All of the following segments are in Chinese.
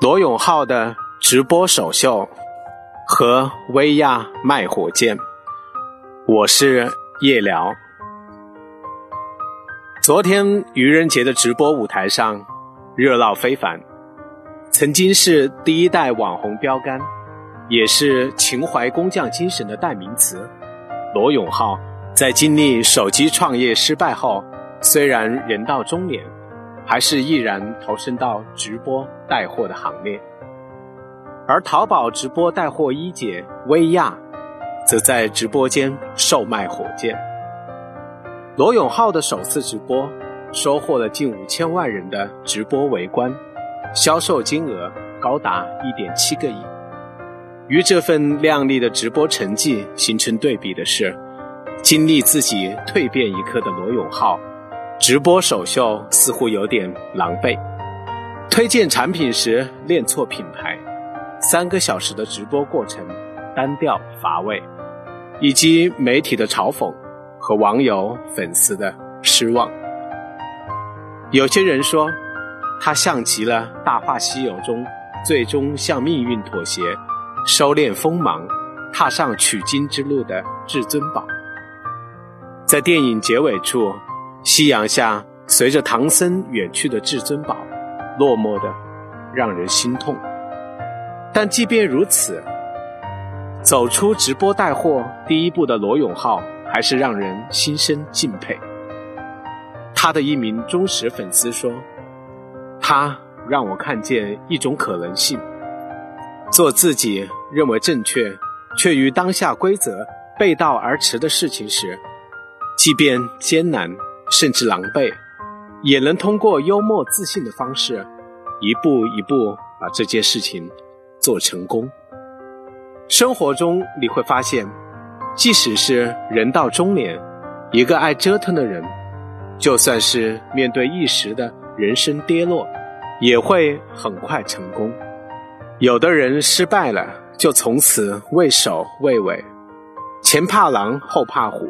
罗永浩的直播首秀和薇娅卖火箭，我是夜聊。昨天愚人节的直播舞台上热闹非凡，曾经是第一代网红标杆，也是情怀工匠精神的代名词。罗永浩在经历手机创业失败后，虽然人到中年。还是毅然投身到直播带货的行列，而淘宝直播带货一姐薇娅，则在直播间售卖火箭。罗永浩的首次直播收获了近五千万人的直播围观，销售金额高达一点七个亿。与这份亮丽的直播成绩形成对比的是，经历自己蜕变一刻的罗永浩。直播首秀似乎有点狼狈，推荐产品时练错品牌，三个小时的直播过程单调乏味，以及媒体的嘲讽和网友粉丝的失望。有些人说，他像极了《大话西游》中最终向命运妥协、收敛锋芒、踏上取经之路的至尊宝。在电影结尾处。夕阳下，随着唐僧远去的至尊宝，落寞的让人心痛。但即便如此，走出直播带货第一步的罗永浩，还是让人心生敬佩。他的一名忠实粉丝说：“他让我看见一种可能性，做自己认为正确，却与当下规则背道而驰的事情时，即便艰难。”甚至狼狈，也能通过幽默自信的方式，一步一步把这件事情做成功。生活中你会发现，即使是人到中年，一个爱折腾的人，就算是面对一时的人生跌落，也会很快成功。有的人失败了，就从此畏首畏尾，前怕狼后怕虎，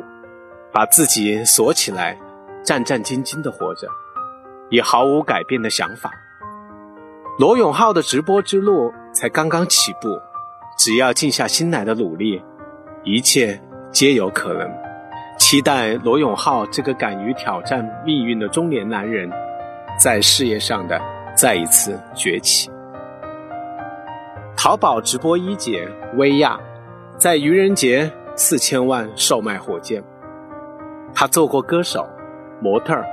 把自己锁起来。战战兢兢的活着，以毫无改变的想法。罗永浩的直播之路才刚刚起步，只要静下心来的努力，一切皆有可能。期待罗永浩这个敢于挑战命运的中年男人，在事业上的再一次崛起。淘宝直播一姐薇娅，在愚人节四千万售卖火箭。她做过歌手。模特儿、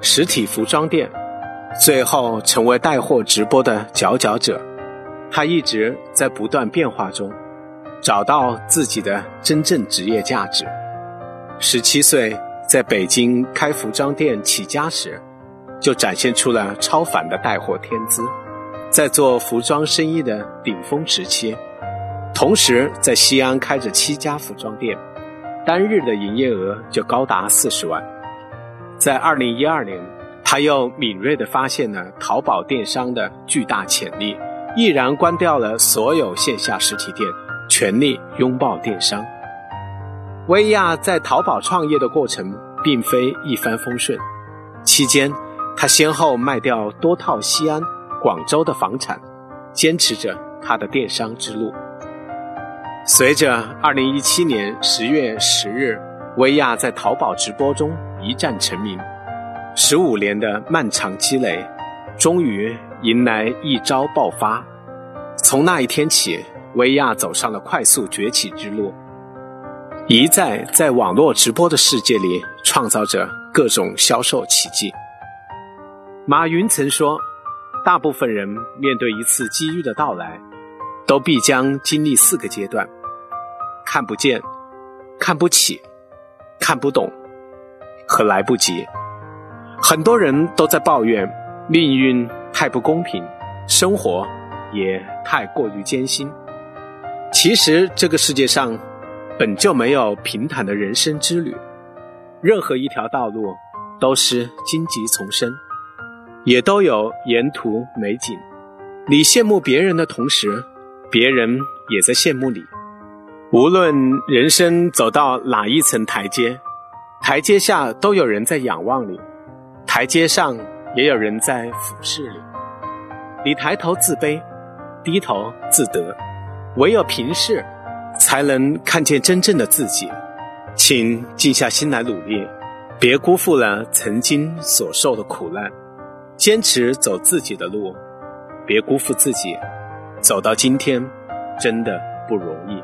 实体服装店，最后成为带货直播的佼佼者。他一直在不断变化中，找到自己的真正职业价值。十七岁在北京开服装店起家时，就展现出了超凡的带货天资。在做服装生意的顶峰时期，同时在西安开着七家服装店，单日的营业额就高达四十万。在二零一二年，他又敏锐地发现了淘宝电商的巨大潜力，毅然关掉了所有线下实体店，全力拥抱电商。薇娅在淘宝创业的过程并非一帆风顺，期间，她先后卖掉多套西安、广州的房产，坚持着她的电商之路。随着二零一七年十月十日，薇娅在淘宝直播中。一战成名，十五年的漫长积累，终于迎来一朝爆发。从那一天起，薇娅走上了快速崛起之路，一再在网络直播的世界里创造着各种销售奇迹。马云曾说：“大部分人面对一次机遇的到来，都必将经历四个阶段：看不见、看不起、看不懂。”和来不及，很多人都在抱怨命运太不公平，生活也太过于艰辛。其实这个世界上本就没有平坦的人生之旅，任何一条道路都是荆棘丛生，也都有沿途美景。你羡慕别人的同时，别人也在羡慕你。无论人生走到哪一层台阶。台阶下都有人在仰望你，台阶上也有人在俯视你。你抬头自卑，低头自得，唯有平视，才能看见真正的自己。请静下心来努力，别辜负了曾经所受的苦难，坚持走自己的路，别辜负自己。走到今天，真的不容易。